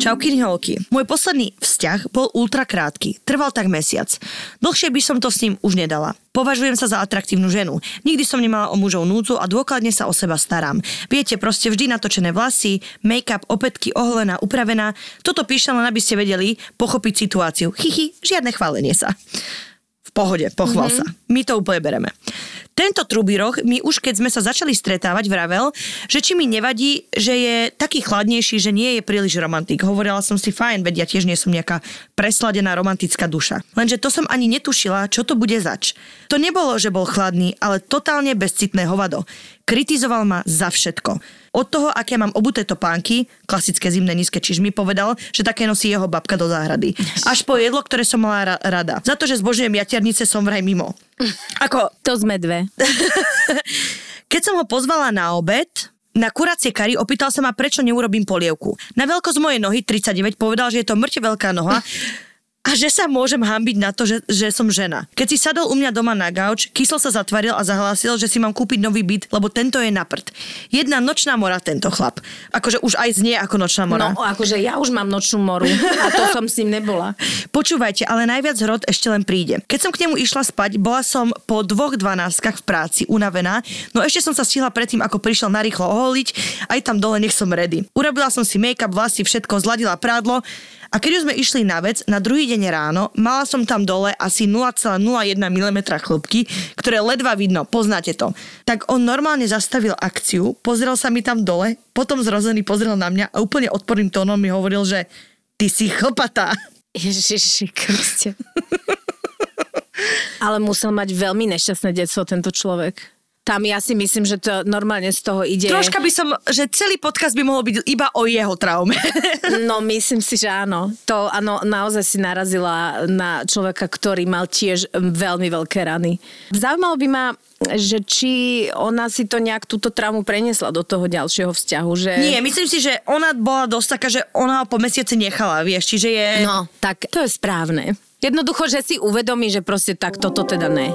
Čauky holky. Môj posledný vzťah bol ultra krátky. Trval tak mesiac. Dlhšie by som to s ním už nedala. Považujem sa za atraktívnu ženu. Nikdy som nemala o mužov núdzu a dôkladne sa o seba starám. Viete, proste vždy natočené vlasy, make-up, opätky, oholená, upravená. Toto píšem len aby ste vedeli pochopiť situáciu. Chychy, žiadne chválenie sa. V pohode, pochval mm-hmm. sa. My to úplne bereme. Tento trubiroch mi už keď sme sa začali stretávať vravel, že či mi nevadí, že je taký chladnejší, že nie je príliš romantik. Hovorila som si fajn, veď ja tiež nie som nejaká presladená romantická duša. Lenže to som ani netušila, čo to bude zač. To nebolo, že bol chladný, ale totálne bezcitné hovado. Kritizoval ma za všetko. Od toho, aké mám obuté topánky, klasické zimné nízke čižmy, povedal, že také nosí jeho babka do záhrady. Až po jedlo, ktoré som mala ra- rada. Za to, že zbožujem jatiarnice, som vraj mimo. Ako... To sme dve. Keď som ho pozvala na obed, na kuracie kary opýtal sa ma, prečo neurobím polievku. Na veľkosť mojej nohy 39 povedal, že je to mŕte veľká noha a že sa môžem hambiť na to, že, že som žena. Keď si sadol u mňa doma na gauč, kyslo sa zatvaril a zahlásil, že si mám kúpiť nový byt, lebo tento je na prd. Jedna nočná mora tento chlap. Akože už aj znie ako nočná mora. No, akože ja už mám nočnú moru a to som s ním nebola. Počúvajte, ale najviac hrot ešte len príde. Keď som k nemu išla spať, bola som po dvoch dvanáctkach v práci, unavená, no ešte som sa stihla predtým, ako prišiel narýchlo oholiť, aj tam dole nech som ready. Urobila som si make-up, vlasy, všetko, zladila prádlo a keď už sme išli na vec, na druhý deň ráno, mala som tam dole asi 0,01 mm chlopky, ktoré ledva vidno, poznáte to. Tak on normálne zastavil akciu, pozrel sa mi tam dole, potom zrozený pozrel na mňa a úplne odporným tónom mi hovoril, že ty si chlpatá. Ježiši Kriste. Ale musel mať veľmi nešťastné detstvo tento človek tam ja si myslím, že to normálne z toho ide. Troška by som, že celý podcast by mohol byť iba o jeho traume. no myslím si, že áno. To áno, naozaj si narazila na človeka, ktorý mal tiež veľmi veľké rany. Zaujímalo by ma, že či ona si to nejak túto traumu preniesla do toho ďalšieho vzťahu, že... Nie, myslím si, že ona bola dosť taká, že ona ho po mesiaci nechala, vieš, čiže je... No, tak to je správne. Jednoducho, že si uvedomí, že proste tak toto teda ne.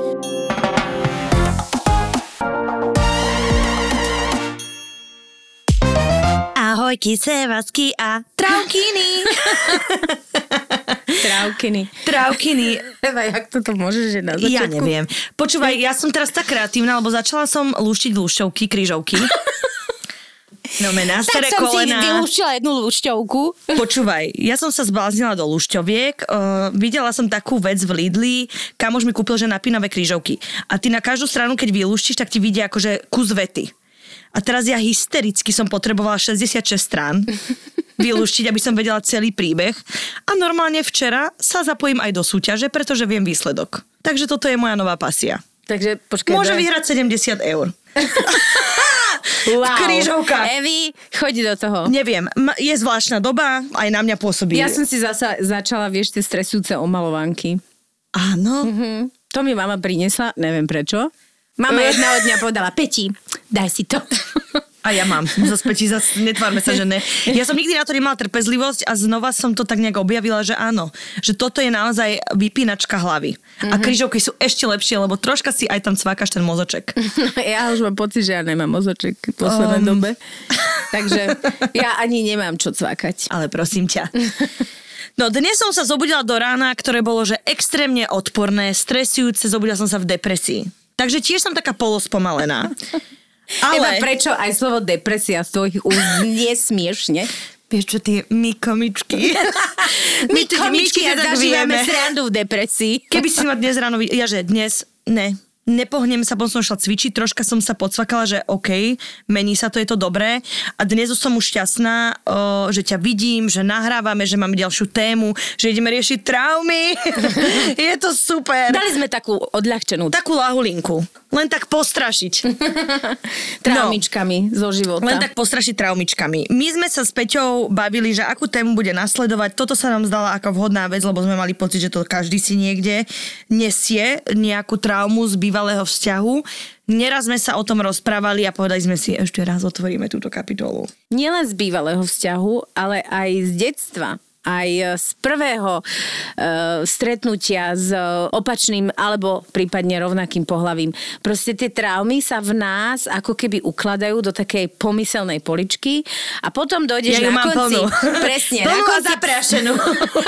Ahojky, sevasky a traukiny. Traukiny. Traukiny. Eva, jak toto môžeš že na začiatku? Ja neviem. Počúvaj, ja som teraz tak kreatívna, lebo začala som lúštiť lúšťovky, krížovky. No me na staré tak som kolena. si vylúštila jednu lúšťovku. Počúvaj, ja som sa zbláznila do lúšťoviek, uh, videla som takú vec v Lidli, kamož mi kúpil, že napínavé krížovky. A ty na každú stranu, keď vylúštiš, tak ti vidia akože kus vety. A teraz ja hystericky som potrebovala 66 strán vylúštiť, aby som vedela celý príbeh. A normálne včera sa zapojím aj do súťaže, pretože viem výsledok. Takže toto je moja nová pasia. Takže počkaj. Môže vyhrať 70 eur. Wow. V krížovkách. Evi, chodí do toho. Neviem, je zvláštna doba, aj na mňa pôsobí. Ja som si zasa začala, vieš, tie stresujúce omalovanky. Áno. Mhm. To mi mama priniesla, neviem prečo. Mama jedného dňa povedala, Peti, daj si to. A ja mám. Zo späti zase netvárme sa, že ne. Ja som nikdy na to nemala trpezlivosť a znova som to tak nejak objavila, že áno. Že toto je naozaj vypínačka hlavy. Mm-hmm. A križovky sú ešte lepšie, lebo troška si aj tam cvákaš ten mozoček. Ja už mám pocit, že ja nemám mozoček v poslednej um. dobe. Takže ja ani nemám čo cvakať. Ale prosím ťa. No dnes som sa zobudila do rána, ktoré bolo že extrémne odporné, stresujúce, zobudila som sa v depresii. Takže tiež som taká polospomalená. Ale... Eva, prečo aj slovo depresia z tvojich úst nesmiešne? Vieš čo, tie my komičky. my, my komičky ja zažívame srandu v depresii. Keby si ma dnes ráno... Ja že dnes... Ne, nepohnem sa, potom som šla cvičiť, troška som sa podsvakala, že OK, mení sa to, je to dobré. A dnes som už šťastná, že ťa vidím, že nahrávame, že máme ďalšiu tému, že ideme riešiť traumy. je to super. Dali sme takú odľahčenú. Takú lahulinku. Len tak postrašiť. traumičkami no, zo života. Len tak postrašiť traumičkami. My sme sa s Peťou bavili, že akú tému bude nasledovať. Toto sa nám zdala ako vhodná vec, lebo sme mali pocit, že to každý si niekde nesie nejakú traumu z bývalého vzťahu. Neraz sme sa o tom rozprávali a povedali sme si, ešte raz otvoríme túto kapitolu. Nielen z bývalého vzťahu, ale aj z detstva. Aj z prvého uh, stretnutia s opačným alebo prípadne rovnakým pohlavím. Proste tie traumy sa v nás ako keby ukladajú do takej pomyselnej poličky a potom dojdeš Ja na konci... plnú. Presne. Plnú na konci zaprášenú.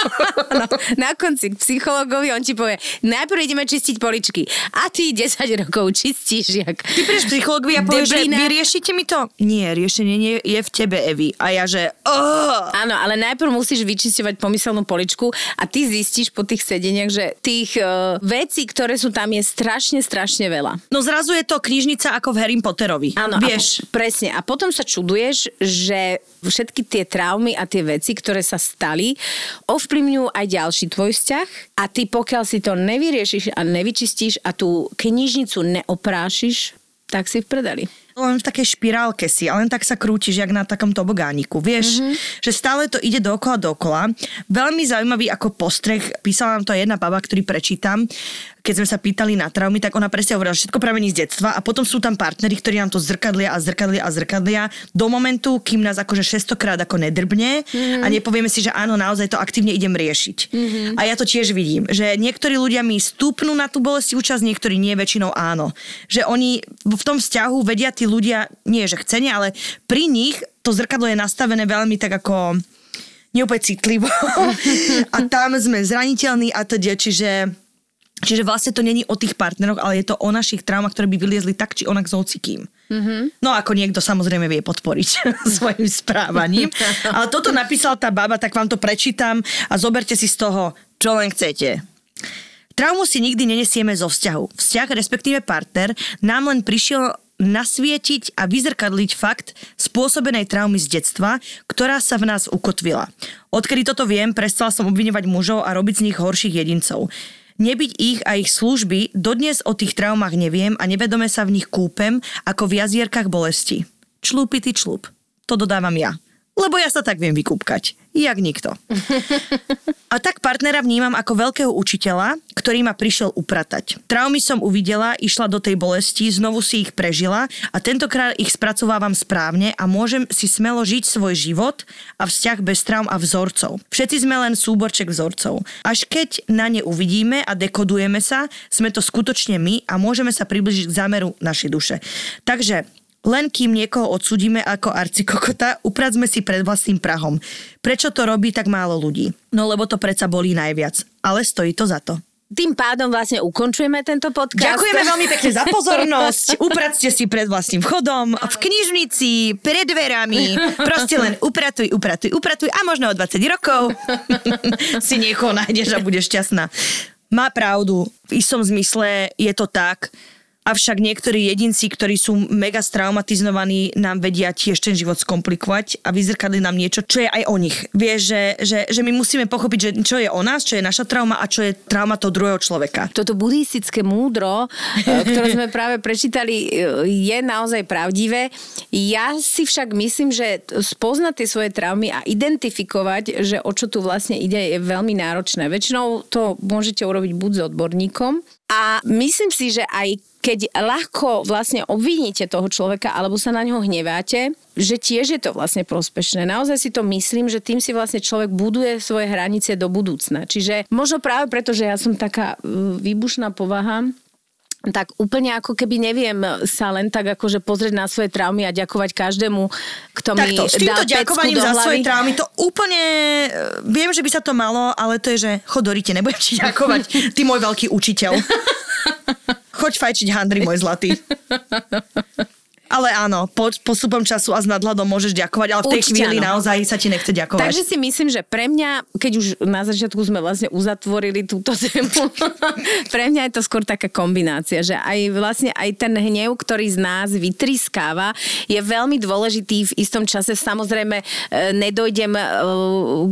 no, na konci k psychologovi on ti povie, najprv ideme čistiť poličky a ty 10 rokov čistíš jak... Ty prídeš psychologovi a povieš, že vy riešite mi to? Nie, riešenie nie je v tebe, Evi. A ja, že... Oh! Áno, ale najprv musíš vyčisťovať pomyselnú poličku a ty zistíš po tých sedeniach, že tých uh, vecí, ktoré sú tam, je strašne, strašne veľa. No zrazu je to knižnica ako v Harry Potterovi. Áno, Vieš, A, po- presne. A potom sa čuduješ, že všetky tie traumy a tie veci, ktoré sa stali, ovplyvňujú aj ďalší tvoj vzťah a ty pokiaľ si to nevyriešiš a nevyčistíš a tú knižnicu neoprášiš, tak si v predali. Len v takej špirálke si a len tak sa krútiš, jak na takom tobogániku. Vieš, Mhm. mm-hmm. že stále to ide dookola, dookola. Veľmi zaujímavý ako postreh, písala nám to jedna baba, ktorý prečítam, keď sme sa pýtali na traumy, tak ona presne hovorila, že všetko pramení z detstva a potom sú tam partneri, ktorí nám to zrkadlia a zrkadlia a zrkadlia do momentu, kým nás akože 600 krát ako nedrbne mm-hmm. a nepovieme si, že áno, naozaj to aktívne idem riešiť. Mm-hmm. A ja to tiež vidím, že niektorí ľudia mi stúpnú na tú bolestivú časť, niektorí nie, väčšinou áno. Že oni v tom vzťahu vedia tí ľudia, nie že chcene, ale pri nich to zrkadlo je nastavené veľmi tak ako neúplne citlivo a tam sme zraniteľní a teda, čiže Čiže vlastne to není o tých partneroch, ale je to o našich traumách, ktoré by vyliezli tak či onak s hocikým. Mm-hmm. No ako niekto samozrejme vie podporiť svojim správaním. Ale toto napísala tá baba, tak vám to prečítam a zoberte si z toho, čo len chcete. Traumu si nikdy nenesieme zo vzťahu. Vzťah, respektíve partner, nám len prišiel nasvietiť a vyzrkadliť fakt spôsobenej traumy z detstva, ktorá sa v nás ukotvila. Odkedy toto viem, prestala som obviňovať mužov a robiť z nich horších jedincov. Nebyť ich a ich služby, dodnes o tých traumách neviem a nevedome sa v nich kúpem ako v jazierkach bolesti. Člúpity člup. To dodávam ja. Lebo ja sa tak viem vykúpkať. Jak nikto. A tak partnera vnímam ako veľkého učiteľa, ktorý ma prišiel upratať. Traumy som uvidela, išla do tej bolesti, znovu si ich prežila a tentokrát ich spracovávam správne a môžem si smelo žiť svoj život a vzťah bez traum a vzorcov. Všetci sme len súborček vzorcov. Až keď na ne uvidíme a dekodujeme sa, sme to skutočne my a môžeme sa približiť k zámeru našej duše. Takže len kým niekoho odsudíme ako arcikokota, upracme si pred vlastným prahom. Prečo to robí tak málo ľudí? No lebo to predsa bolí najviac. Ale stojí to za to. Tým pádom vlastne ukončujeme tento podcast. Ďakujeme veľmi pekne za pozornosť. Upracte si pred vlastným vchodom, v knižnici, pred dverami. Proste len upratuj, upratuj, upratuj a možno o 20 rokov si niekoho nájdeš a budeš šťastná. Má pravdu, v istom zmysle je to tak, Avšak niektorí jedinci, ktorí sú mega straumatizovaní, nám vedia tiež ten život skomplikovať a vyzrkadli nám niečo, čo je aj o nich. Vieš, že, že, že my musíme pochopiť, že čo je o nás, čo je naša trauma a čo je trauma toho druhého človeka. Toto buddhistické múdro, e, ktoré sme práve prečítali, e, je naozaj pravdivé. Ja si však myslím, že spoznať tie svoje traumy a identifikovať, že o čo tu vlastne ide, je veľmi náročné. Väčšinou to môžete urobiť buď s odborníkom a myslím si, že aj keď ľahko vlastne obviníte toho človeka alebo sa na ňo hneváte, že tiež je to vlastne prospešné. Naozaj si to myslím, že tým si vlastne človek buduje svoje hranice do budúcna. Čiže možno práve preto, že ja som taká uh, výbušná povaha, tak úplne ako keby neviem sa len tak akože pozrieť na svoje traumy a ďakovať každému, kto mi Takto, s týmto ďakovaním do za svoje traumy, to úplne, e, viem, že by sa to malo, ale to je, že chodorite, nebudem ti ďakovať, ty môj veľký učiteľ. Choď fajčiť handry, môj zlatý. Ale áno, po, postupom času a s nadhľadom môžeš ďakovať, ale v tej Určite chvíli áno. naozaj sa ti nechce ďakovať. Takže si myslím, že pre mňa, keď už na začiatku sme vlastne uzatvorili túto tému, pre mňa je to skôr taká kombinácia, že aj vlastne aj ten hnev, ktorý z nás vytriskáva, je veľmi dôležitý v istom čase. Samozrejme, e, nedojdem e,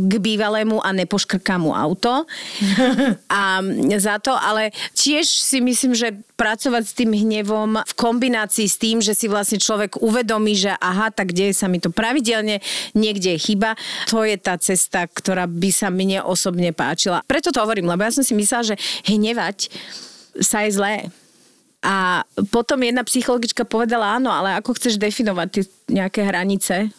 k bývalému a nepoškrkám mu auto. A za to, ale tiež si myslím, že pracovať s tým hnevom v kombinácii s tým, že si vlastne človek uvedomí, že aha, tak deje sa mi to pravidelne, niekde je chyba. To je tá cesta, ktorá by sa mne osobne páčila. Preto to hovorím, lebo ja som si myslela, že hnevať sa je zlé. A potom jedna psychologička povedala, áno, ale ako chceš definovať tie nejaké hranice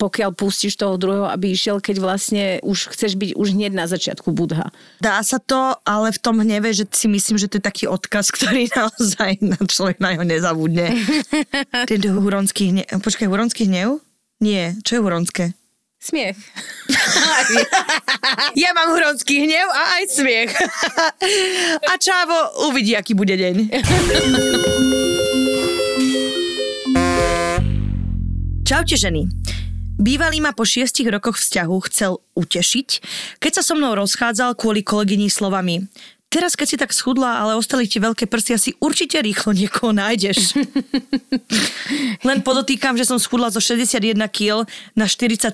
pokiaľ pustíš toho druhého, aby išiel, keď vlastne už chceš byť už hneď na začiatku budha. Dá sa to, ale v tom hneve, že si myslím, že to je taký odkaz, ktorý naozaj na človek na ňo nezabudne. Ten huronský hnev. Počkaj, huronský hnev? Nie, čo je huronské? Smiech. ja mám huronský hnev a aj smiech. a Čávo uvidí, aký bude deň. Čaute ženy. Bývalý ma po šiestich rokoch vzťahu chcel utešiť, keď sa so mnou rozchádzal kvôli kolegyni slovami Teraz, keď si tak schudla, ale ostali ti veľké prsty, asi určite rýchlo niekoho nájdeš. Len podotýkam, že som schudla zo 61 kg na 47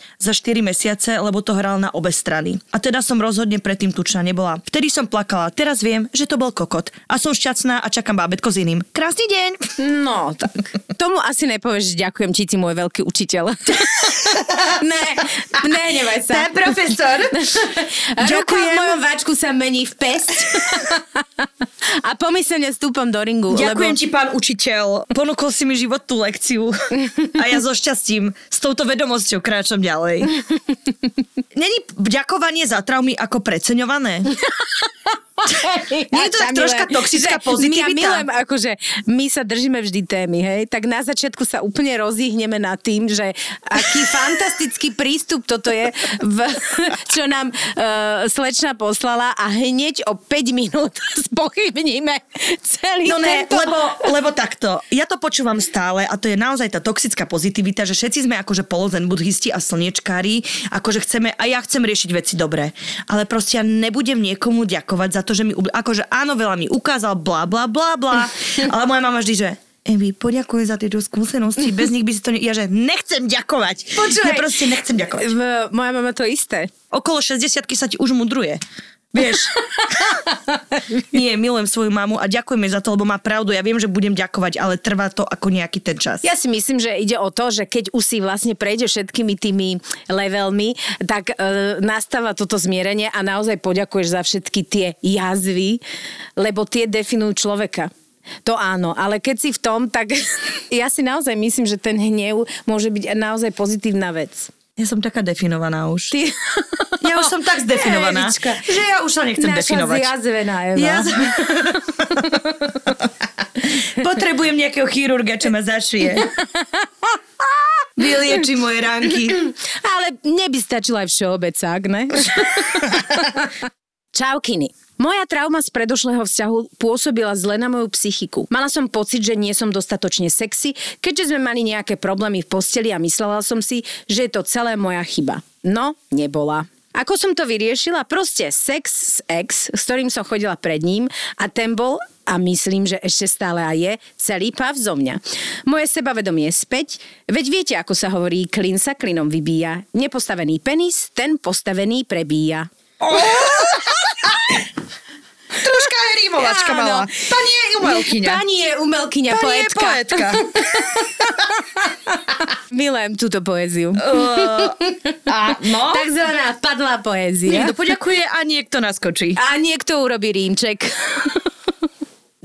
za 4 mesiace, lebo to hral na obe strany. A teda som rozhodne predtým tučná nebola. Vtedy som plakala, teraz viem, že to bol kokot. A som šťastná a čakám bábetko s iným. Krásny deň! No, tak. Tomu asi nepovieš, že ďakujem ti, ti môj veľký učiteľ. ne, ne, nevaj sa. Ten profesor. Ruka v mojom váčku sa mení v pe jesť. a pomyselne stúpam do ringu. Ďakujem lebo... ti, pán učiteľ. Ponúkol si mi životnú lekciu. a ja so šťastím s touto vedomosťou kráčam ďalej. Není ďakovanie za traumy ako preceňované? Nie je to tak troška toxická pozitivita? Ja milujem, akože my sa držíme vždy témy, hej, tak na začiatku sa úplne rozíhneme nad tým, že aký fantastický prístup toto je, v, čo nám uh, slečna poslala a hneď o 5 minút spochybníme celý no ne, tento... lebo, lebo takto, ja to počúvam stále a to je naozaj tá toxická pozitivita, že všetci sme akože polozen budhisti a slniečkári, akože chceme, a ja chcem riešiť veci dobre, ale proste ja nebudem niekomu ďakovať za to, že mi, akože áno, veľa mi ukázal, bla, bla, bla, bla, ale moja mama vždy, že Evi, poďakujem za tieto skúsenosti, bez nich by si to... Ne... Ja že nechcem ďakovať. Počúvaj. Ja proste nechcem ďakovať. Moja mama to isté. Okolo 60 sa ti už mudruje. Vieš. Nie, milujem svoju mamu a ďakujem za to, lebo má pravdu. Ja viem, že budem ďakovať, ale trvá to ako nejaký ten čas. Ja si myslím, že ide o to, že keď už si vlastne prejde všetkými tými levelmi, tak e, nastáva toto zmierenie a naozaj poďakuješ za všetky tie jazvy, lebo tie definujú človeka. To áno, ale keď si v tom, tak ja si naozaj myslím, že ten hnev môže byť naozaj pozitívna vec. Ja som taká definovaná už. Ty... Ja už som tak zdefinovaná, Evička. že ja už sa nechcem Naša definovať. zjazvená Eva. Ja... Potrebujem nejakého chirurga, čo ma zašije. Vylieči moje ránky. Ale neby stačila aj všeobecák, ne? Čaukiny. Moja trauma z predošlého vzťahu pôsobila zle na moju psychiku. Mala som pocit, že nie som dostatočne sexy, keďže sme mali nejaké problémy v posteli a myslela som si, že je to celé moja chyba. No, nebola. Ako som to vyriešila? Proste sex s ex, s ktorým som chodila pred ním a ten bol a myslím, že ešte stále aj je, celý pav zo mňa. Moje sebavedomie späť, veď viete, ako sa hovorí, klin sa klinom vybíja. Nepostavený penis, ten postavený prebíja. Oh! Troška aj rímovačka ja, mala. Pani je umelkyňa. Pani je umelkyňa, Pani poetka. je poetka. Milujem túto poéziu. Uh, a no? Takzvaná padlá poézia. Niekto poďakuje a niekto naskočí. A niekto urobí rímček.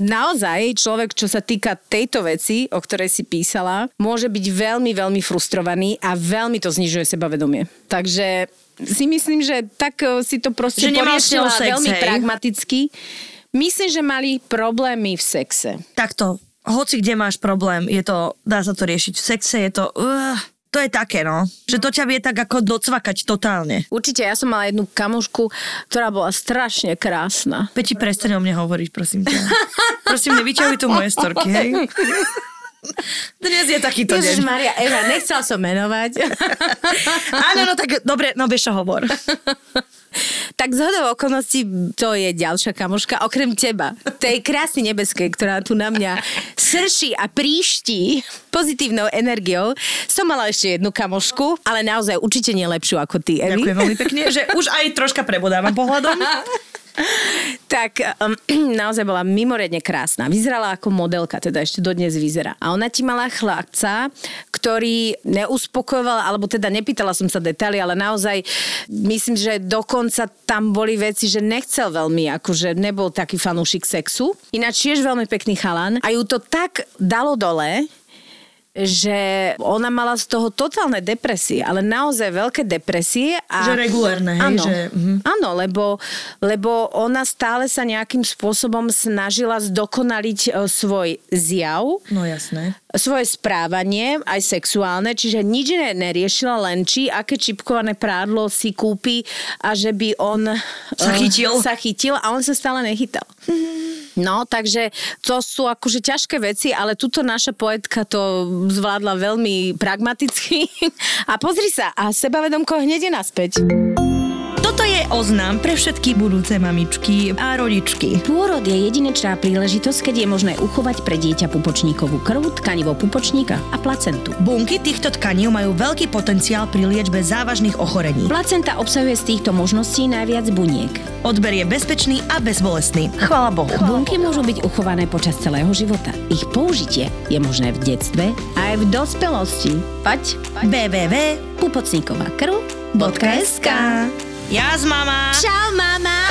naozaj človek, čo sa týka tejto veci, o ktorej si písala, môže byť veľmi, veľmi frustrovaný a veľmi to znižuje sebavedomie. Takže si myslím, že tak e, si to proste že poriešila sex, veľmi hej. pragmaticky. Myslím, že mali problémy v sexe. Takto, hoci kde máš problém, je to, dá sa to riešiť v sexe, je to... Uh, to je také, no. Že to ťa vie tak ako docvakať totálne. Určite, ja som mala jednu kamošku, ktorá bola strašne krásna. Peti, prestaň o mne hovoriť, prosím ťa. prosím, nevyťahuj tu moje storky, hej. Dnes je takýto Ježiš deň. Maria, Eva, nechcel som menovať. Áno, no tak dobre, no vieš hovor. tak z hodou okolností to je ďalšia kamoška, okrem teba. Tej krásy nebeskej, ktorá tu na mňa srší a príští pozitívnou energiou. Som mala ešte jednu kamošku, ale naozaj určite nie lepšiu ako ty, Evi. Ďakujem veľmi pekne, že už aj troška prebodávam pohľadom. tak um, naozaj bola mimoriadne krásna. Vyzerala ako modelka, teda ešte dodnes vyzerá. A ona ti mala chlapca, ktorý neuspokojoval, alebo teda nepýtala som sa detaily, ale naozaj myslím, že dokonca tam boli veci, že nechcel veľmi, akože nebol taký fanúšik sexu. Ináč tiež veľmi pekný chalan a ju to tak dalo dole, že ona mala z toho totálne depresie, ale naozaj veľké depresie. A... Že regulárne, hej? Áno, že, mhm. áno lebo, lebo ona stále sa nejakým spôsobom snažila zdokonaliť e, svoj zjav. No jasné. Svoje správanie, aj sexuálne, čiže nič ne, neriešila, len či aké čipkované prádlo si kúpi a že by on Sa e, chytil. sa chytil a on sa stále nechytal. No, takže to sú akože ťažké veci, ale tuto naša poetka to zvládla veľmi pragmaticky. A pozri sa, a sebavedomko hneď je naspäť. Oznám pre všetky budúce mamičky a rodičky. Pôrod je jedinečná príležitosť, keď je možné uchovať pre dieťa pupočníkovú krv, tkanivo pupočníka a placentu. Bunky týchto tkaní majú veľký potenciál pri liečbe závažných ochorení. Placenta obsahuje z týchto možností najviac buniek. Odber je bezpečný a bezbolestný. Chvala Bohu. Bunky môžu byť uchované počas celého života. Ich použitie je možné v detstve Aj v dospelosti. Pať. pupocníková krv. Jas, mama. Čau, mama.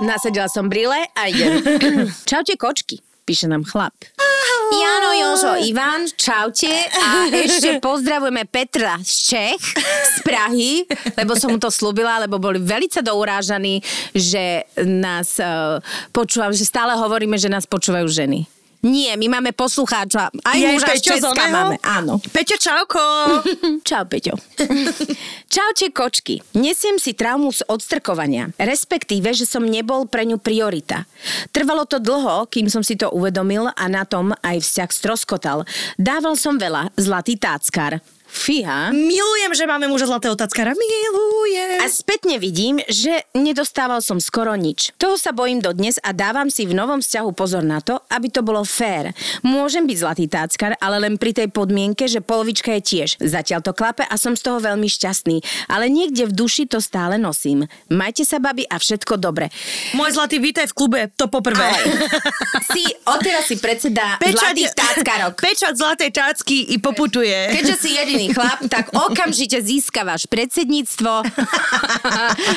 Nasadila som brýle a idem. Čaute, kočky, píše nám chlap. Jano, Jožo, Ivan, čaute a ešte pozdravujeme Petra z Čech, z Prahy, lebo som mu to slúbila, lebo boli veľmi dourážaní, že nás uh, počúvam, že stále hovoríme, že nás počúvajú ženy. Nie, my máme poslucháča, aj Je muža Peťo z Česka oného? máme. Áno. Peťo, čauko. Čau, Peťo. Čaute, kočky. Nesiem si traumu z odstrkovania, respektíve, že som nebol pre ňu priorita. Trvalo to dlho, kým som si to uvedomil a na tom aj vzťah stroskotal. Dával som veľa, zlatý táckar. Fíha. Milujem, že máme muža zlatého tackara. Milujem. A spätne vidím, že nedostával som skoro nič. Toho sa bojím dodnes a dávam si v novom vzťahu pozor na to, aby to bolo fér. Môžem byť zlatý táckar, ale len pri tej podmienke, že polovička je tiež. Zatiaľ to klape a som z toho veľmi šťastný. Ale niekde v duši to stále nosím. Majte sa, babi, a všetko dobre. Môj zlatý, vítaj v klube, to poprvé. Si, odteraz si predseda zlatých táckarok. Pečať zlatej tácky i poputuje. Keďže si jediný chlap, tak okamžite získavaš predsedníctvo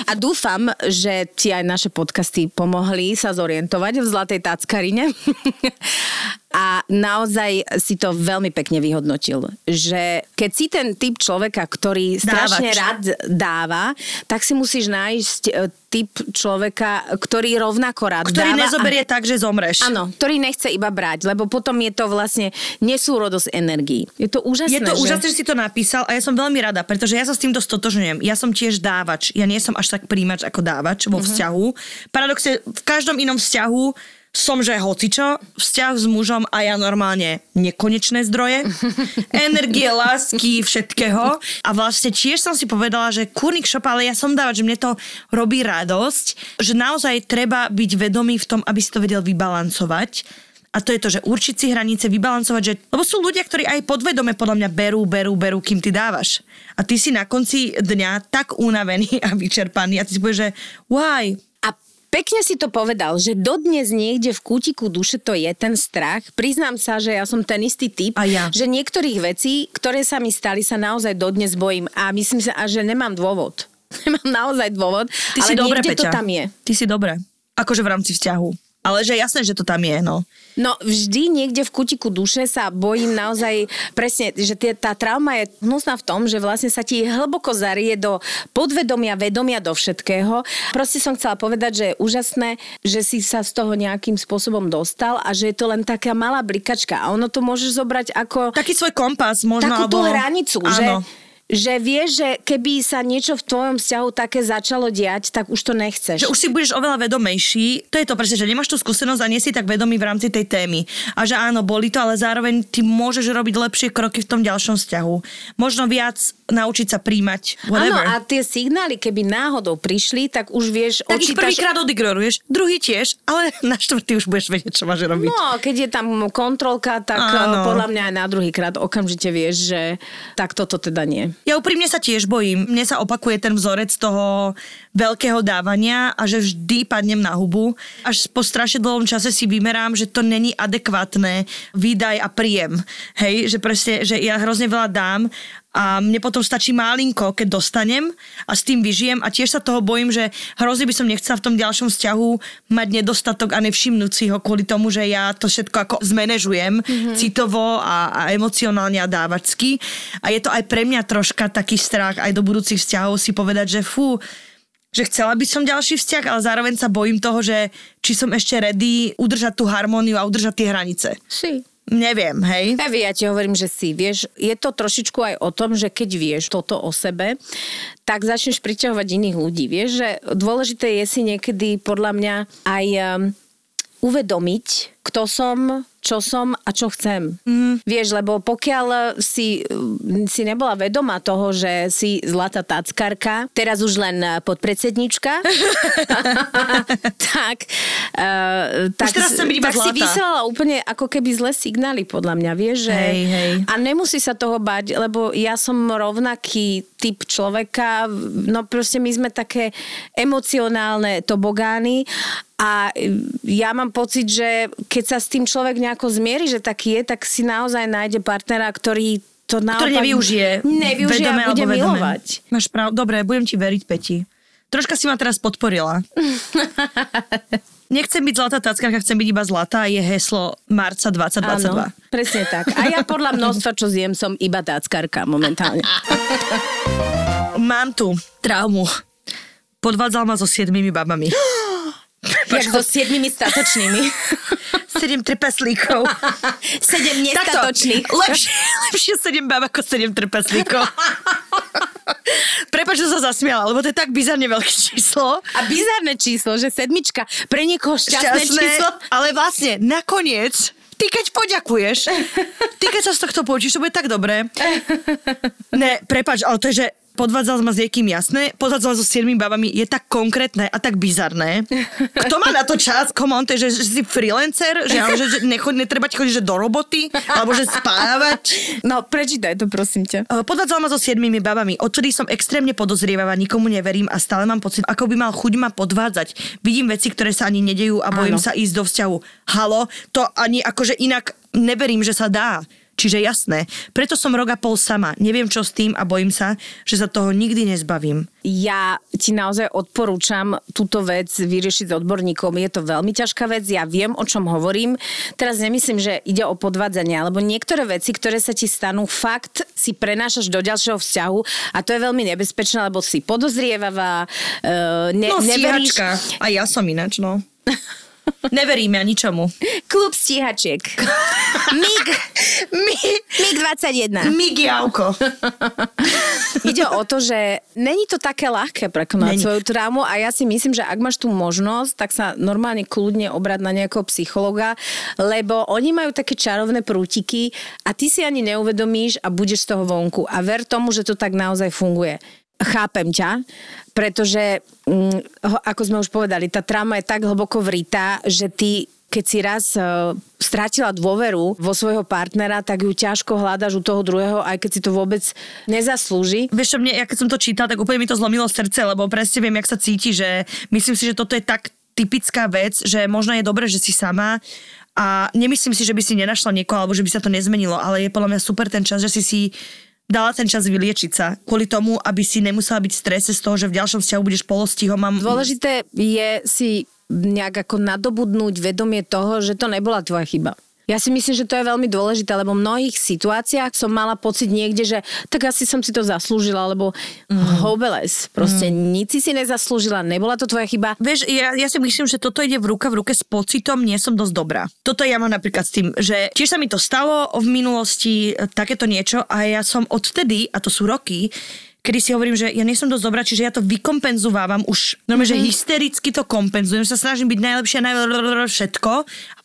a dúfam, že ti aj naše podcasty pomohli sa zorientovať v Zlatej táckarine. A naozaj si to veľmi pekne vyhodnotil, že keď si ten typ človeka, ktorý strašne Dávač. rád dáva, tak si musíš nájsť e, typ človeka, ktorý rovnako rád Ktorý dáva. a- nezoberie tak, že zomreš. Áno, ktorý nechce iba brať, lebo potom je to vlastne nesúrodosť energií. Je to úžasné, Je to že... úžasné, že si to napísal a ja som veľmi rada, pretože ja sa s týmto stotožňujem. Ja som tiež dávač. Ja nie som až tak príjimač ako dávač vo vzťahu. Paradoxne, v každom inom vzťahu som, že hocičo, vzťah s mužom a ja normálne nekonečné zdroje, energie, lásky, všetkého. A vlastne tiež som si povedala, že kurník šop, ale ja som dávač, že mne to robí radosť, že naozaj treba byť vedomý v tom, aby si to vedel vybalancovať. A to je to, že určiť si hranice, vybalancovať, že... Lebo sú ľudia, ktorí aj podvedome podľa mňa berú, berú, berú, kým ty dávaš. A ty si na konci dňa tak unavený a vyčerpaný a ty si povieš, že why? Pekne si to povedal, že dodnes niekde v kútiku duše to je ten strach. Priznám sa, že ja som ten istý typ, A ja. že niektorých vecí, ktoré sa mi stali, sa naozaj dodnes bojím a myslím sa, že nemám dôvod. Nemám naozaj dôvod, Ty ale si dobre, niekde to Peťa. tam je. Ty si dobre. Akože v rámci vzťahu. Ale že jasné, že to tam je, no. No vždy niekde v kutiku duše sa bojím naozaj presne, že tie, tá trauma je hnusná v tom, že vlastne sa ti hlboko zarie do podvedomia, vedomia, do všetkého. Proste som chcela povedať, že je úžasné, že si sa z toho nejakým spôsobom dostal a že je to len taká malá blikačka a ono to môžeš zobrať ako Taký svoj kompas možno. takú tú alebo... hranicu, Áno. že vieš, že keby sa niečo v tvojom vzťahu také začalo diať, tak už to nechceš. Že už si budeš oveľa vedomejší. To je to presne, že nemáš tú skúsenosť a nie si tak vedomý v rámci tej témy. A že áno, boli to, ale zároveň ty môžeš robiť lepšie kroky v tom ďalšom vzťahu. Možno viac naučiť sa príjmať. Áno, a tie signály, keby náhodou prišli, tak už vieš, tak ich odčítaš... prvýkrát odignoruješ, druhý tiež, ale na štvrtý už budeš vedieť, čo máš robiť. No, keď je tam kontrolka, tak Áno. Áno. podľa mňa aj na druhý krát okamžite vieš, že tak toto teda nie. Ja úprimne sa tiež bojím. Mne sa opakuje ten vzorec toho veľkého dávania a že vždy padnem na hubu. Až po strašne dlhom čase si vymerám, že to není adekvátne výdaj a príjem. Hej, že presne, že ja hrozne veľa dám a mne potom stačí málinko, keď dostanem a s tým vyžijem a tiež sa toho bojím, že hrozne by som nechcela v tom ďalšom vzťahu mať nedostatok a nevšimnúť si ho kvôli tomu, že ja to všetko ako zmanéžujem mm-hmm. citovo a, a emocionálne a dávačsky. A je to aj pre mňa troška taký strach aj do budúcich vzťahov si povedať, že fú, že chcela by som ďalší vzťah, ale zároveň sa bojím toho, že či som ešte ready udržať tú harmóniu a udržať tie hranice. Si. Neviem, hej. Ja, ja ti hovorím, že si, vieš, je to trošičku aj o tom, že keď vieš toto o sebe, tak začneš priťahovať iných ľudí. Vieš, že dôležité je si niekedy podľa mňa aj um, uvedomiť, kto som, čo som a čo chcem. Mm. Vieš, lebo pokiaľ si, si nebola vedomá toho, že si zlatá tackarka, teraz už len podpredsednička, tak, uh, tak, teraz tak si vysielala úplne ako keby zlé signály, podľa mňa, vieš, že... Hej, hej. A nemusí sa toho bať, lebo ja som rovnaký typ človeka, no proste my sme také emocionálne tobogány a ja mám pocit, že keď sa s tým človek nejako zmieri, že taký je, tak si naozaj nájde partnera, ktorý to naopak... Ktorý nevyužije. Nevyužije vedome, a bude milovať. Máš prav, dobre, budem ti veriť, Peti. Troška si ma teraz podporila. Nechcem byť zlatá tackarka, chcem byť iba zlatá, je heslo marca 2022. Áno, presne tak. A ja podľa množstva, čo zjem, som iba tackarka momentálne. Mám tu traumu. Podvádzal ma so siedmými babami. Jak so siedmimi statočnými. sedem trpeslíkov. sedem nestatočných. Takto, lepšie, lepšie sedem bab ako sedem trpeslíkov. Prepač, že sa zasmiala, lebo to je tak bizarne veľké číslo. A bizarné číslo, že sedmička pre niekoho šťastné, šťastné číslo. Ale vlastne, nakoniec, ty keď poďakuješ, ty keď sa z tohto poučíš, to bude tak dobré. Ne, prepač, ale to je, že podvádzal ma s niekým jasné, podvádzal so siedmi babami, je tak konkrétne a tak bizarné. Kto má na to čas? Come on, že, že si freelancer, že, že, že nechod, netreba ti chodiť že do roboty, alebo že spávať. No, prečítaj to, prosím ťa. Podvádzal ma so siedmimi babami. Odtedy som extrémne podozrievavá, nikomu neverím a stále mám pocit, ako by mal chuť ma podvádzať. Vidím veci, ktoré sa ani nedejú a bojím Áno. sa ísť do vzťahu. Halo, to ani akože inak neverím, že sa dá. Čiže jasné, preto som rok a pol sama. Neviem, čo s tým a bojím sa, že sa toho nikdy nezbavím. Ja ti naozaj odporúčam túto vec vyriešiť s odborníkom. Je to veľmi ťažká vec, ja viem, o čom hovorím. Teraz nemyslím, že ide o podvádzanie, alebo niektoré veci, ktoré sa ti stanú, fakt si prenášaš do ďalšieho vzťahu a to je veľmi nebezpečné, lebo si podozrievavá, uh, ne, no, neveríš... A ja som ináč, no. Neveríme ja ničomu. Klub stíhačiek. MIG. MIG. MIG 21. MIG javko. Ide o to, že není to také ľahké prekonať není. svoju traumu a ja si myslím, že ak máš tú možnosť, tak sa normálne kľudne obrať na nejakého psychologa, lebo oni majú také čarovné prútiky a ty si ani neuvedomíš a budeš z toho vonku. A ver tomu, že to tak naozaj funguje chápem ťa, pretože, mm, ako sme už povedali, tá trauma je tak hlboko vritá, že ty keď si raz uh, strátila dôveru vo svojho partnera, tak ju ťažko hľadaš u toho druhého, aj keď si to vôbec nezaslúži. Vieš čo, mne, ja keď som to čítala, tak úplne mi to zlomilo srdce, lebo presne viem, jak sa cíti, že myslím si, že toto je tak typická vec, že možno je dobré, že si sama a nemyslím si, že by si nenašla niekoho, alebo že by sa to nezmenilo, ale je podľa mňa super ten čas, že si si dala ten čas vyliečiť sa kvôli tomu, aby si nemusela byť v strese z toho, že v ďalšom vzťahu budeš polostihom. Mám... Dôležité je si nejak ako nadobudnúť vedomie toho, že to nebola tvoja chyba. Ja si myslím, že to je veľmi dôležité, lebo v mnohých situáciách som mala pocit niekde, že tak asi som si to zaslúžila, lebo mm. hobeles, proste mm. nic si nezaslúžila, nebola to tvoja chyba. Vieš, ja, ja si myslím, že toto ide v ruka v ruke s pocitom, nie som dosť dobrá. Toto ja mám napríklad s tým, že tiež sa mi to stalo v minulosti, takéto niečo a ja som odvtedy, a to sú roky, kedy si hovorím, že ja nie som dosť dobrá, čiže ja to vykompenzovávam už, normálne, mm-hmm. že mhm. hystericky to kompenzujem, sa snažím byť najlepšia, najlepšie všetko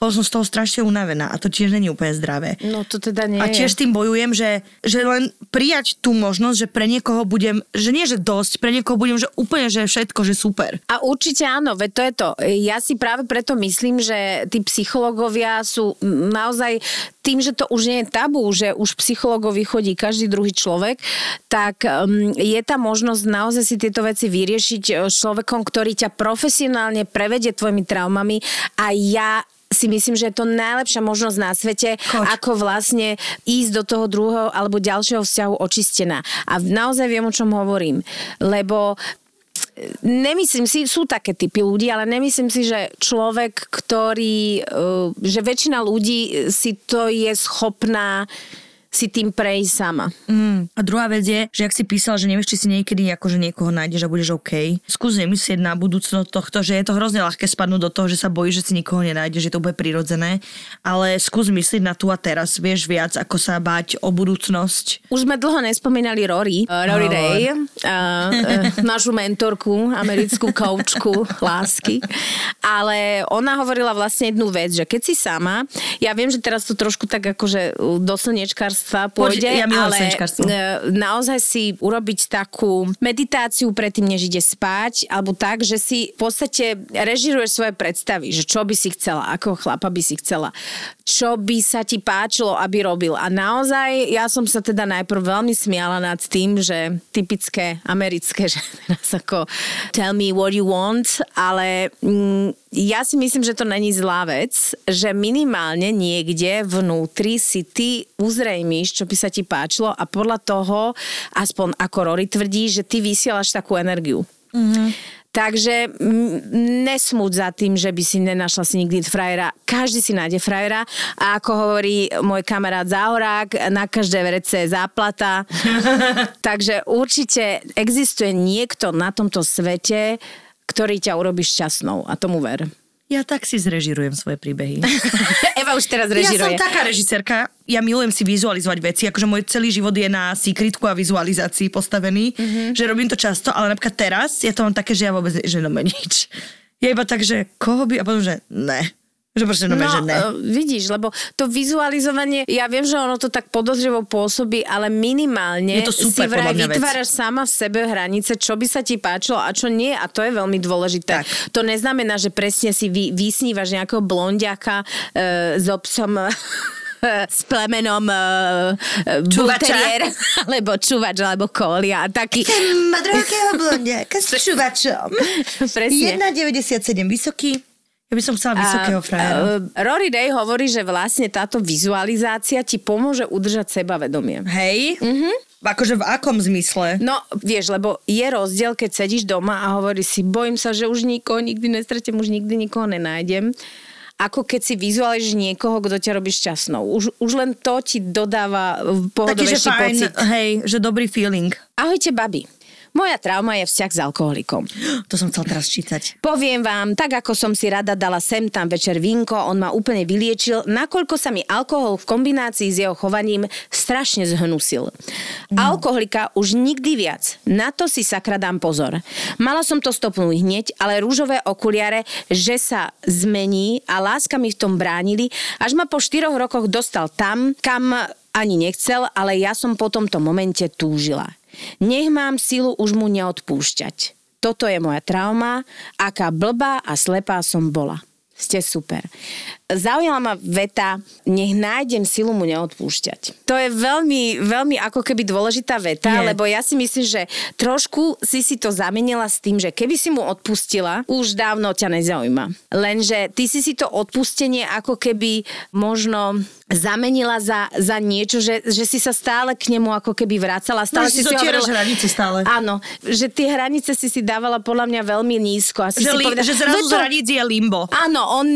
potom som z toho strašne unavená a to tiež není úplne zdravé. No to teda nie A tiež tým bojujem, že, že len prijať tú možnosť, že pre niekoho budem, že nie že dosť, pre niekoho budem, že úplne, že všetko, že super. A určite áno, veď to je to. Ja si práve preto myslím, že tí psychológovia sú naozaj tým, že to už nie je tabu, že už psychologovi chodí každý druhý človek, tak um, je tá možnosť naozaj si tieto veci vyriešiť uh, človekom, ktorý ťa profesionálne prevedie tvojimi traumami a ja si myslím, že je to najlepšia možnosť na svete, Choď. ako vlastne ísť do toho druhého alebo ďalšieho vzťahu očistená. A naozaj viem, o čom hovorím. Lebo nemyslím si, sú také typy ľudí, ale nemyslím si, že človek, ktorý, eh, že väčšina ľudí si to je schopná si tým prejsť sama. Mm. A druhá vec je, že ak si písal, že nevieš, či si niekedy akože niekoho nájdeš a budeš OK. Skús nemyslieť na budúcnosť tohto, že je to hrozne ľahké spadnúť do toho, že sa bojíš, že si nikoho nenájdeš, že to úplne prirodzené. Ale skús myslieť na tu a teraz, vieš viac, ako sa báť o budúcnosť. Už sme dlho nespomínali Rory, uh, Rory. Day, uh, uh, našu mentorku, americkú koučku lásky. Ale ona hovorila vlastne jednu vec, že keď si sama, ja viem, že teraz to trošku tak akože do slniečkarstva pôjde, ja milujem ale e, naozaj si urobiť takú meditáciu predtým, než ide spať, alebo tak, že si v podstate režiruješ svoje predstavy, že čo by si chcela, ako chlapa by si chcela, čo by sa ti páčilo, aby robil. A naozaj, ja som sa teda najprv veľmi smiala nad tým, že typické americké, že teraz ako tell me what you want, ale mm, ja si myslím, že to není zlá vec, že minimálne niekde vnútri si ty uzrejmíš, čo by sa ti páčilo a podľa toho, aspoň ako Rory tvrdí, že ty vysielaš takú energiu. Mm-hmm. Takže nesmúť za tým, že by si nenašla si nikdy frajera. Každý si nájde frajera a ako hovorí môj kamarát Záhorák, na každé vrece je záplata. Takže určite existuje niekto na tomto svete, ktorý ťa urobí šťastnou a tomu ver. Ja tak si zrežirujem svoje príbehy. Eva už teraz Ja som režiruje. taká režisérka, ja milujem si vizualizovať veci, akože môj celý život je na secretku a vizualizácii postavený, mm-hmm. že robím to často, ale napríklad teraz ja to mám také, že ja vôbec, že no nič. Ja iba tak, že koho by, a potom, že ne. Že proste no, že ne. e, vidíš, lebo to vizualizovanie, ja viem, že ono to tak podozrivo pôsobí, ale minimálne Je to super, si vraj mňa vec. vytváraš sama v sebe hranice, čo by sa ti páčilo a čo nie a to je veľmi dôležité. Tak. To neznamená, že presne si vy, vysnívaš nejakého blondiaka e, s obsom s plemenom uh, Čuvača. alebo čuvač, alebo kolia taký. Drahého blondiaka s čuvačom. Presne. 1,97 vysoký. Ja by som chcela vysokého frajera. e, Rory Day hovorí, že vlastne táto vizualizácia ti pomôže udržať sebavedomie. Hej? Mm-hmm. Akože v akom zmysle? No, vieš, lebo je rozdiel, keď sedíš doma a hovoríš si, bojím sa, že už nikoho nikdy nestretím, už nikdy nikoho nenájdem. Ako keď si vizualizuješ niekoho, kto ťa robí šťastnou. Už, už len to ti dodáva Taký, že pohodovejší fajn, pocit. hej, že dobrý feeling. Ahojte, babi. Moja trauma je vzťah s alkoholikom. To som chcel teraz čítať. Poviem vám, tak ako som si rada dala sem tam večer vínko, on ma úplne vyliečil, nakoľko sa mi alkohol v kombinácii s jeho chovaním strašne zhnusil. No. Alkoholika už nikdy viac. Na to si sakra dám pozor. Mala som to stopnúť hneď, ale rúžové okuliare, že sa zmení a láska mi v tom bránili, až ma po štyroch rokoch dostal tam, kam ani nechcel, ale ja som po tomto momente túžila. Nech mám silu už mu neodpúšťať. Toto je moja trauma, aká blbá a slepá som bola. Ste super. Zaujala ma veta, nech nájdem silu mu neodpúšťať. To je veľmi, veľmi ako keby dôležitá veta, Je. lebo ja si myslím, že trošku si si to zamenila s tým, že keby si mu odpustila, už dávno ťa nezaujíma. Lenže ty si si to odpustenie ako keby možno zamenila za, za niečo, že, že si sa stále k nemu ako keby vracala. Stále No, že si zotieraš hranice stále. Áno, že tie hranice si si dávala podľa mňa veľmi nízko. A si Že, si li, povedala, že zrazu "Veď z hraníc je limbo. Áno, on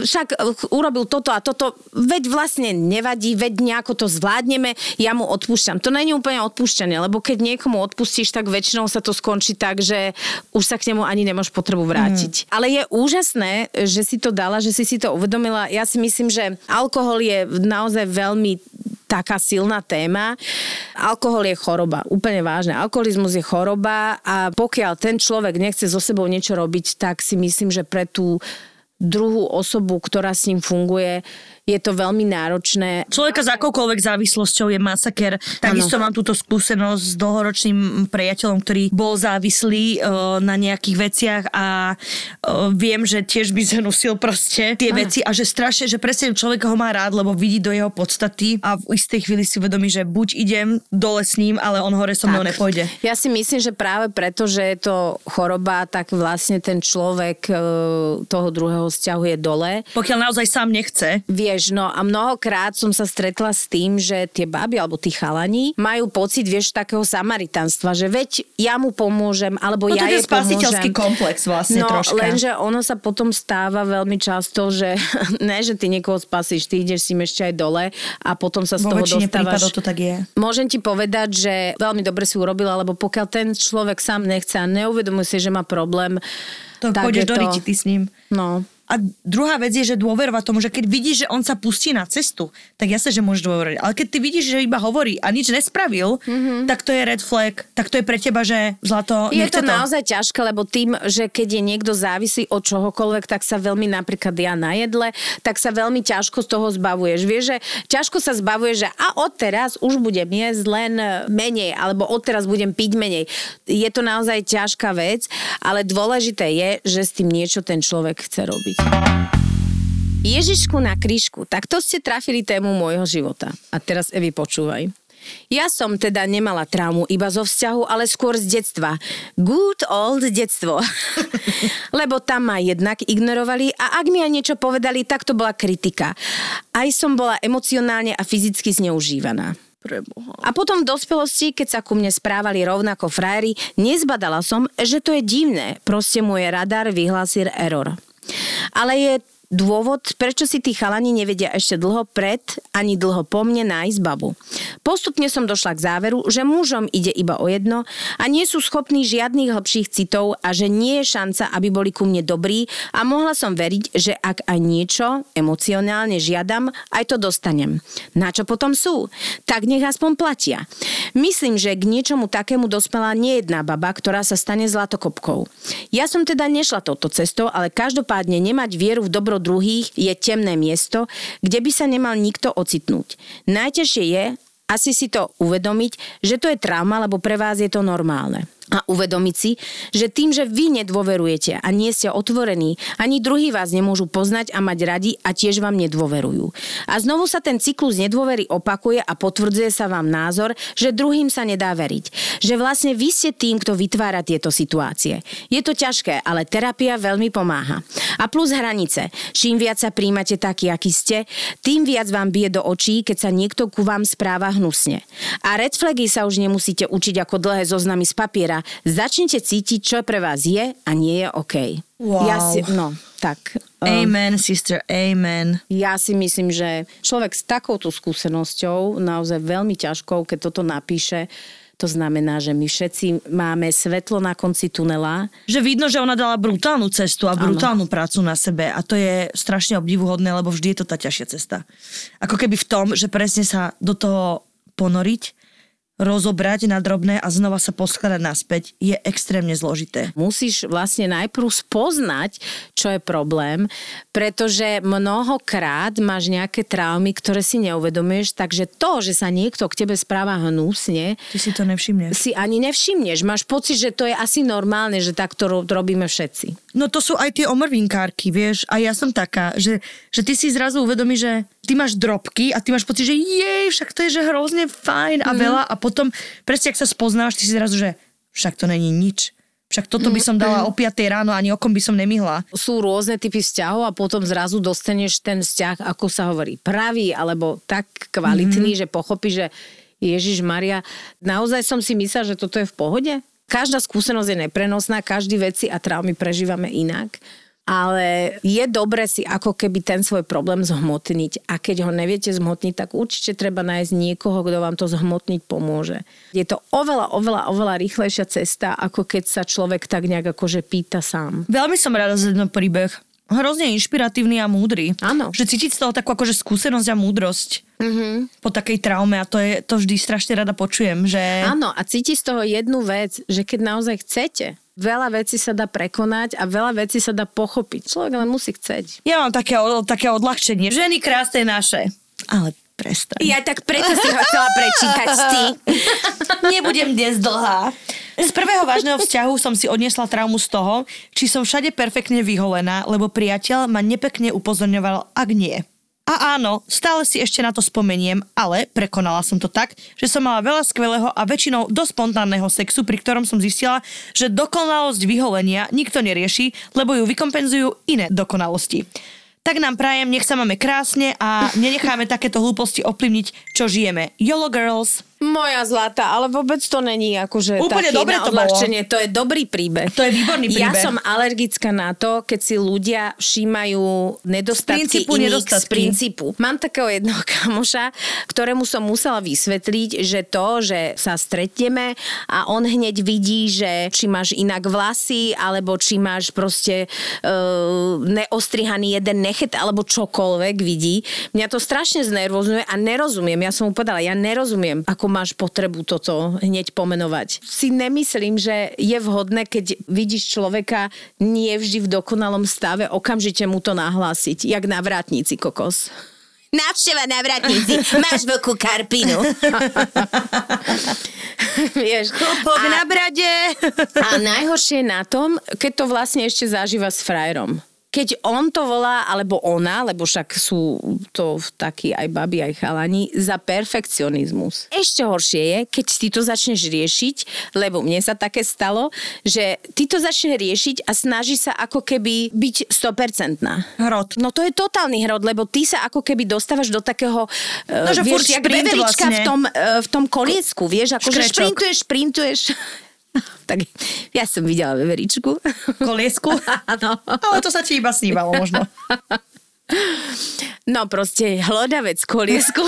však urobil toto a toto, veď vlastne nevadí, veď nejako to zvládneme, ja mu odpúšťam. To není úplne odpúšťanie, lebo keď niekomu odpustíš, tak väčšinou sa to skončí tak, že už sa k nemu ani nemáš potrebu vrátiť. Ale je úžasné, že si to dala, že si si to uvedomila. Ja si myslím, že alkohol je naozaj veľmi taká silná téma. Alkohol je choroba, úplne vážne. Alkoholizmus je choroba a pokiaľ ten človek nechce so sebou niečo robiť, tak si myslím, že pre tú druhú osobu, ktorá s ním funguje, je to veľmi náročné. Človeka s akoukoľvek závislosťou je masaker. Takisto mám túto skúsenosť s dlhoročným priateľom, ktorý bol závislý uh, na nejakých veciach a uh, viem, že tiež by zhnusil proste tie veci a že strašne, že presne človek ho má rád, lebo vidí do jeho podstaty a v istej chvíli si uvedomí, že buď idem dole s ním, ale on hore so mnou nepôjde. Ja si myslím, že práve preto, že je to choroba, tak vlastne ten človek e, toho druhého toho vzťahu je dole. Pokiaľ naozaj sám nechce. Vieš, no a mnohokrát som sa stretla s tým, že tie baby alebo tí chalani majú pocit, vieš, takého samaritanstva, že veď ja mu pomôžem, alebo No ja to je jej spasiteľský pomôžem. komplex vlastne no, troška. lenže ono sa potom stáva veľmi často, že ne, že ty niekoho spasíš, ty ideš si ešte aj dole a potom sa z Vo toho dostávaš. to tak je. Môžem ti povedať, že veľmi dobre si urobila, lebo pokiaľ ten človek sám nechce a neuvedomuje si, že má problém, To tak pôjdeš je do to... riti ty s ním. No, A druhá vec je, že dôverovať tomu, že keď vidíš, že on sa pustí na cestu, tak jasne, že môžeš dôverovať. Ale keď ty vidíš, že iba hovorí a nič nespravil, mm-hmm. tak to je red flag, tak to je pre teba, že zlato, Je nechce to naozaj ťažké, lebo tým, že keď je niekto závislý od čohokoľvek, tak sa veľmi napríklad ja na jedle, tak sa veľmi ťažko z toho zbavuješ. Vieš, že ťažko sa zbavuješ, že a odteraz už budem jesť len menej, alebo odteraz budem piť menej. Je to naozaj ťažká vec, ale dôležité je, že s tým niečo ten človek chce robiť. Ježišku na krížku, tak to ste trafili tému môjho života. A teraz Evi, počúvaj. Ja som teda nemala traumu iba zo vzťahu, ale skôr z detstva. Good old detstvo. Lebo tam ma jednak ignorovali a ak mi aj niečo povedali, tak to bola kritika. Aj som bola emocionálne a fyzicky zneužívaná. Preboha. A potom v dospelosti, keď sa ku mne správali rovnako frajeri, nezbadala som, že to je divné. Proste môj radar vyhlásil error. Ale je dôvod, prečo si tí chalani nevedia ešte dlho pred ani dlho po mne nájsť babu. Postupne som došla k záveru, že mužom ide iba o jedno a nie sú schopní žiadnych hlbších citov a že nie je šanca, aby boli ku mne dobrí a mohla som veriť, že ak aj niečo emocionálne žiadam, aj to dostanem. Na čo potom sú? Tak nech aspoň platia. Myslím, že k niečomu takému dospela nie jedna baba, ktorá sa stane zlatokopkou. Ja som teda nešla touto cestou, ale každopádne nemať vieru v dobro druhých je temné miesto, kde by sa nemal nikto ocitnúť. Najťažšie je asi si to uvedomiť, že to je trauma, lebo pre vás je to normálne. A uvedomiť si, že tým, že vy nedôverujete a nie ste otvorení, ani druhí vás nemôžu poznať a mať radi a tiež vám nedôverujú. A znovu sa ten cyklus nedôvery opakuje a potvrdzuje sa vám názor, že druhým sa nedá veriť. Že vlastne vy ste tým, kto vytvára tieto situácie. Je to ťažké, ale terapia veľmi pomáha. A plus hranice. Čím viac sa príjmate taký, aký ste, tým viac vám bije do očí, keď sa niekto ku vám správa hnusne. A red flagy sa už nemusíte učiť ako dlhé zoznamy z papiera. Začnite cítiť, čo pre vás je a nie je OK. Wow. Ja si, no, tak. um, Amen, sister, amen. ja si myslím, že človek s takouto skúsenosťou, naozaj veľmi ťažkou, keď toto napíše, to znamená, že my všetci máme svetlo na konci tunela. Že vidno, že ona dala brutálnu cestu a brutálnu ano. prácu na sebe a to je strašne obdivuhodné, lebo vždy je to tá ťažšia cesta. Ako keby v tom, že presne sa do toho ponoriť, rozobrať na drobné a znova sa poskladať naspäť je extrémne zložité. Musíš vlastne najprv spoznať, čo je problém, pretože mnohokrát máš nejaké traumy, ktoré si neuvedomuješ, takže to, že sa niekto k tebe správa hnusne, Ty si to nevšimneš. si ani nevšimneš. Máš pocit, že to je asi normálne, že takto ro- robíme všetci. No to sú aj tie omrvinkárky, vieš, a ja som taká, že, že ty si zrazu uvedomíš, že ty máš drobky a ty máš pocit, že jej, však to je že hrozne fajn a veľa a potom presne, ak sa spoznáš, ty si zrazu, že však to není nič. Však toto by som dala o 5 ráno, ani okom by som nemihla. Sú rôzne typy vzťahov a potom zrazu dostaneš ten vzťah, ako sa hovorí, pravý alebo tak kvalitný, mm-hmm. že pochopíš, že Ježiš Maria, naozaj som si myslela, že toto je v pohode? Každá skúsenosť je neprenosná, každý veci a traumy prežívame inak. Ale je dobre si ako keby ten svoj problém zhmotniť. A keď ho neviete zhmotniť, tak určite treba nájsť niekoho, kto vám to zhmotniť pomôže. Je to oveľa, oveľa, oveľa rýchlejšia cesta, ako keď sa človek tak nejak akože pýta sám. Veľmi som rada za ten príbeh. Hrozne inšpiratívny a múdry. Áno. Že cítiť z toho takú akože skúsenosť a múdrosť mm-hmm. po takej traume a to, je, to vždy strašne rada počujem, že... Áno, a cíti z toho jednu vec, že keď naozaj chcete, veľa vecí sa dá prekonať a veľa vecí sa dá pochopiť. Človek len musí chceť. Ja mám také, také odľahčenie. Ženy krásne naše. Ale prestaň. Ja tak preto si ho chcela prečítať ty. Nebudem dnes dlhá. Z prvého vážneho vzťahu som si odniesla traumu z toho, či som všade perfektne vyholená, lebo priateľ ma nepekne upozorňoval, ak nie. A áno, stále si ešte na to spomeniem, ale prekonala som to tak, že som mala veľa skvelého a väčšinou dosť spontánneho sexu, pri ktorom som zistila, že dokonalosť vyholenia nikto nerieši, lebo ju vykompenzujú iné dokonalosti. Tak nám prajem, nech sa máme krásne a nenecháme takéto hlúposti ovplyvniť, čo žijeme. YOLO girls! Moja zlata, ale vôbec to není akože Úplne dobre to bolo. odľahčenie. To je dobrý príbeh. To je výborný Ja príbeh. som alergická na to, keď si ľudia všímajú nedostatky Z princípu iných z nedostatky. princípu. Mám takého jedného kamoša, ktorému som musela vysvetliť, že to, že sa stretneme a on hneď vidí, že či máš inak vlasy, alebo či máš proste uh, neostrihaný jeden nechet, alebo čokoľvek vidí. Mňa to strašne znervozňuje a nerozumiem. Ja som mu povedala, ja nerozumiem, ako máš potrebu toto hneď pomenovať. Si nemyslím, že je vhodné, keď vidíš človeka nie vždy v dokonalom stave, okamžite mu to nahlásiť, jak na vrátnici kokos. Návšteva na vrátnici, máš veľkú karpinu. Vieš. Klopok A- na brade! a najhoršie je na tom, keď to vlastne ešte zažíva s frajerom. Keď on to volá, alebo ona, lebo však sú to takí aj baby, aj chalani, za perfekcionizmus. Ešte horšie je, keď ty to začneš riešiť, lebo mne sa také stalo, že ty to začneš riešiť a snaží sa ako keby byť 100%. Hrot. No to je totálny hrod, lebo ty sa ako keby dostávaš do takého, No, že furt vieš, jak vlastne. v tom, eh, v tom koliecku, vieš, ako že Škrečok. šprintuješ, šprintuješ. tak ja som videla veveričku. Koliesku. Áno. Ale to sa ti iba snívalo možno. No proste hlodavec koliesku.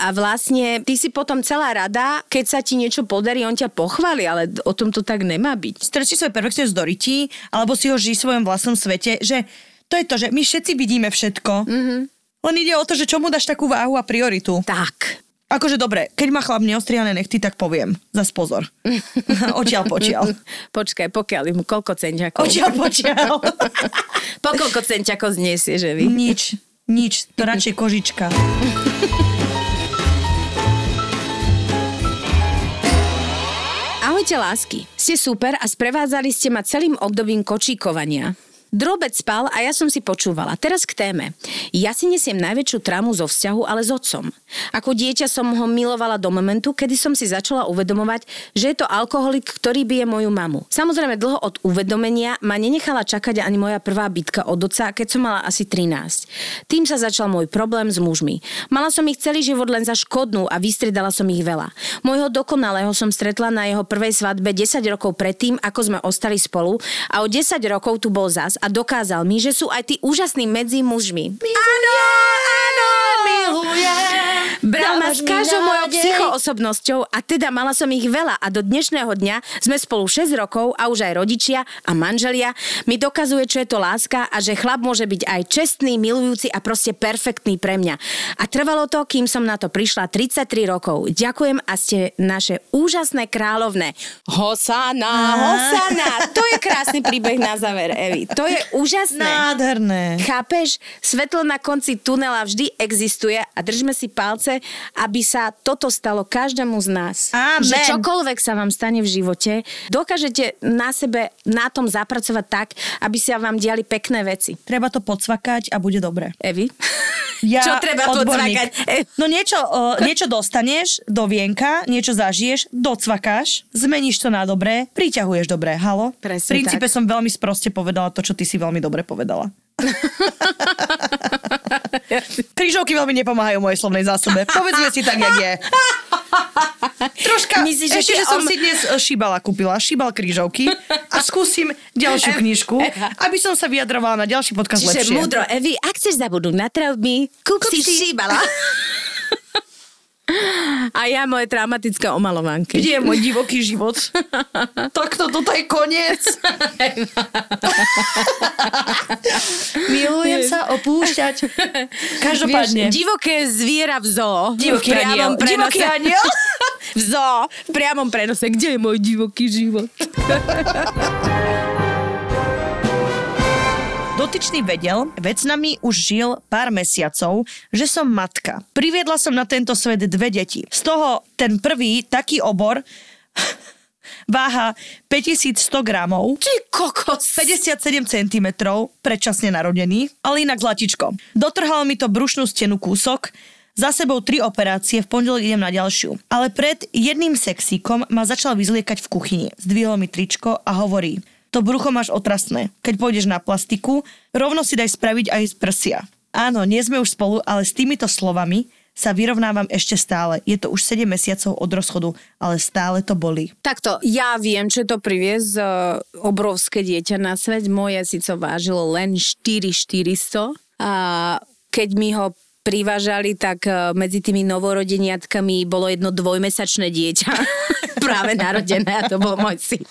A vlastne ty si potom celá rada, keď sa ti niečo podarí, on ťa pochváli, ale o tom to tak nemá byť. Strčí svoj perfekciu z doriti, alebo si ho žij v svojom vlastnom svete, že to je to, že my všetci vidíme všetko. Mm-hmm. Len ide o to, že čomu dáš takú váhu a prioritu. Tak. Akože dobre, keď má chlap neostrihané nechty, tak poviem. Zas pozor. Očiaľ počiaľ. Počkaj, pokiaľ mu koľko centiakov. Očiaľ počiaľ. Po koľko centiakov zniesie, že vy? nič, nič. To radšej kožička. Ahojte lásky. Ste super a sprevádzali ste ma celým obdobím kočíkovania. Drobec spal a ja som si počúvala. Teraz k téme. Ja si nesiem najväčšiu traumu zo vzťahu, ale s otcom. Ako dieťa som ho milovala do momentu, kedy som si začala uvedomovať, že je to alkoholik, ktorý bije moju mamu. Samozrejme, dlho od uvedomenia ma nenechala čakať ani moja prvá bitka od otca, keď som mala asi 13. Tým sa začal môj problém s mužmi. Mala som ich celý život len za škodnú a vystredala som ich veľa. Môjho dokonalého som stretla na jeho prvej svadbe 10 rokov predtým, ako sme ostali spolu a o 10 rokov tu bol zas a dokázal mi, že sú aj tí úžasní medzi mužmi. Áno, áno, milujem. Bral ma s každou mojou psychoosobnosťou a teda mala som ich veľa a do dnešného dňa sme spolu 6 rokov a už aj rodičia a manželia mi dokazuje, čo je to láska a že chlap môže byť aj čestný, milujúci a proste perfektný pre mňa. A trvalo to, kým som na to prišla 33 rokov. Ďakujem a ste naše úžasné kráľovné. Hosana, Hosana. To je krásny príbeh na záver, Evi. To je úžasné. Nádherné. Chápeš? Svetlo na konci tunela vždy existuje a držme si palce, aby sa toto stalo každému z nás. Amen. Že čokoľvek sa vám stane v živote, dokážete na sebe na tom zapracovať tak, aby sa vám diali pekné veci. Treba to podsvakať a bude dobre. Evi? Ja, Čo treba odborník. podsvakať? No niečo, uh, niečo dostaneš do vienka, niečo zažiješ, docvakáš, zmeníš to na dobré, priťahuješ dobré. Halo? Presne v princípe tak. som veľmi sproste povedala to, čo ty si veľmi dobre povedala. Krížovky veľmi nepomáhajú mojej slovnej zásobe. Povedzme si tak, jak je. Troška, Myslíš, ešte, že som om- si dnes e, šíbala, kúpila, šíbal krížovky a skúsim ďalšiu knižku, aby som sa vyjadrovala na ďalší podcast Čiže lepšie. múdro, Evi, ak chceš zabudnúť na traumy, kúp, si šíbala. A ja moje traumatické omalovánky. Kde je môj divoký život? Takto toto je koniec. Milujem sa opúšťať. Každopádne. Vieš, divoké zviera v zoo. Divoký aniel. Divoký aniel. v zoo. V priamom prenose. Kde je môj divoký život? Dotyčný vedel, vec nami už žil pár mesiacov, že som matka. Priviedla som na tento svet dve deti. Z toho ten prvý taký obor váha 5100 gramov, Ty kokos. 57 cm, predčasne narodený, ale inak zlatičko. Dotrhalo mi to brušnú stenu kúsok, za sebou tri operácie, v pondelok idem na ďalšiu. Ale pred jedným sexíkom ma začal vyzliekať v kuchyni. Zdvihol mi tričko a hovorí, to brucho máš otrasné. Keď pôjdeš na plastiku, rovno si daj spraviť aj z prsia. Áno, nie sme už spolu, ale s týmito slovami sa vyrovnávam ešte stále. Je to už 7 mesiacov od rozchodu, ale stále to boli. Takto, ja viem, čo to priviesť uh, obrovské dieťa na svet. Moje síce vážilo len 4400 a keď mi ho privážali, tak uh, medzi tými novorodeniatkami bolo jedno dvojmesačné dieťa práve narodené a to bol môj syn.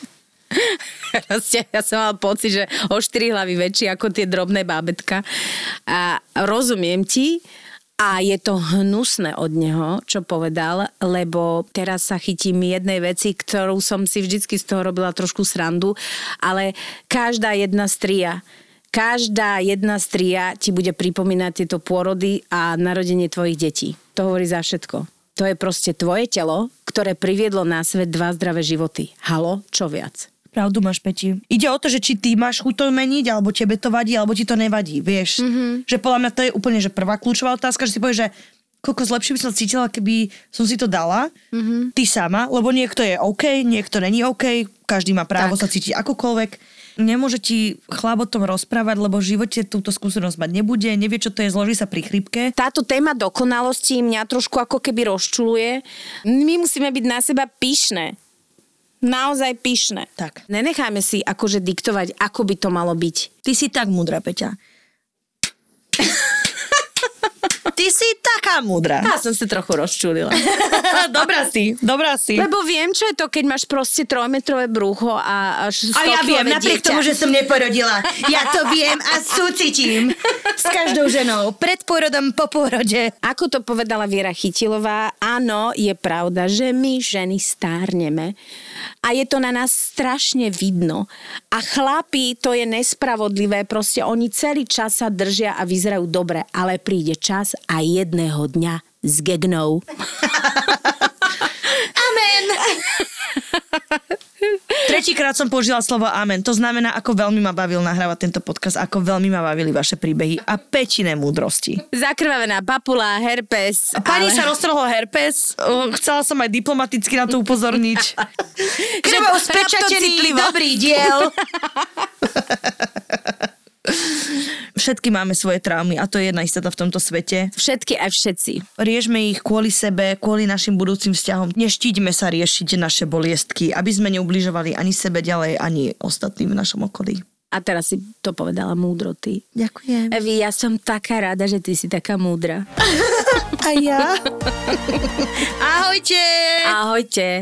Ja som mal pocit, že o 4 hlavy väčší ako tie drobné bábetka. A rozumiem ti, a je to hnusné od neho, čo povedal, lebo teraz sa chytím jednej veci, ktorú som si vždycky z toho robila trošku srandu, ale každá jedna stria, každá jedna stria ti bude pripomínať tieto pôrody a narodenie tvojich detí. To hovorí za všetko. To je proste tvoje telo, ktoré priviedlo na svet dva zdravé životy. Halo, čo viac? Pravdu máš, Peti. Ide o to, že či ty máš chuť to meniť, alebo tebe to vadí, alebo ti to nevadí, vieš. Mm-hmm. Že podľa mňa to je úplne že prvá kľúčová otázka, že si povieš, že koľko lepšie by som cítila, keby som si to dala, mm-hmm. ty sama, lebo niekto je OK, niekto není OK, každý má právo tak. sa cítiť akokoľvek. Nemôže ti chlap o tom rozprávať, lebo v živote túto skúsenosť mať nebude, nevie, čo to je, zloží sa pri chrypke. Táto téma dokonalosti mňa trošku ako keby rozčuluje. My musíme byť na seba pyšné naozaj pyšné. Tak. Nenecháme si akože diktovať, ako by to malo byť. Ty si tak múdra, Peťa. Ty si taká múdra. Ja som sa trochu rozčulila. dobrá si, dobrá si. Lebo viem, čo je to, keď máš proste trojmetrové brucho a až A ja viem, napriek tomu, že som neporodila. Ja to viem a súcitím s každou ženou. Pred pôrodom, po pôrode. Ako to povedala Viera Chytilová, áno, je pravda, že my ženy stárneme a je to na nás strašne vidno. A chlapi, to je nespravodlivé, proste oni celý čas sa držia a vyzerajú dobre, ale príde čas a jedného dňa zgegnou. Amen. Tretíkrát som použila slovo amen. To znamená, ako veľmi ma bavil nahrávať tento podcast, ako veľmi ma bavili vaše príbehy a pečine múdrosti. Zakrvavená papula, herpes. Pani ale... sa roztrhlo herpes, chcela som aj diplomaticky na to upozorniť. Krvou spečatený dobrý diel. Všetky máme svoje traumy a to je jedna istota v tomto svete. Všetky aj všetci. Riešme ich kvôli sebe, kvôli našim budúcim vzťahom. Neštíďme sa riešiť naše boliestky, aby sme neubližovali ani sebe ďalej, ani ostatným v našom okolí. A teraz si to povedala múdro ty. Ďakujem. Evi, ja som taká rada, že ty si taká múdra. A ja? Ahojte! Ahojte!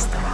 подкастом.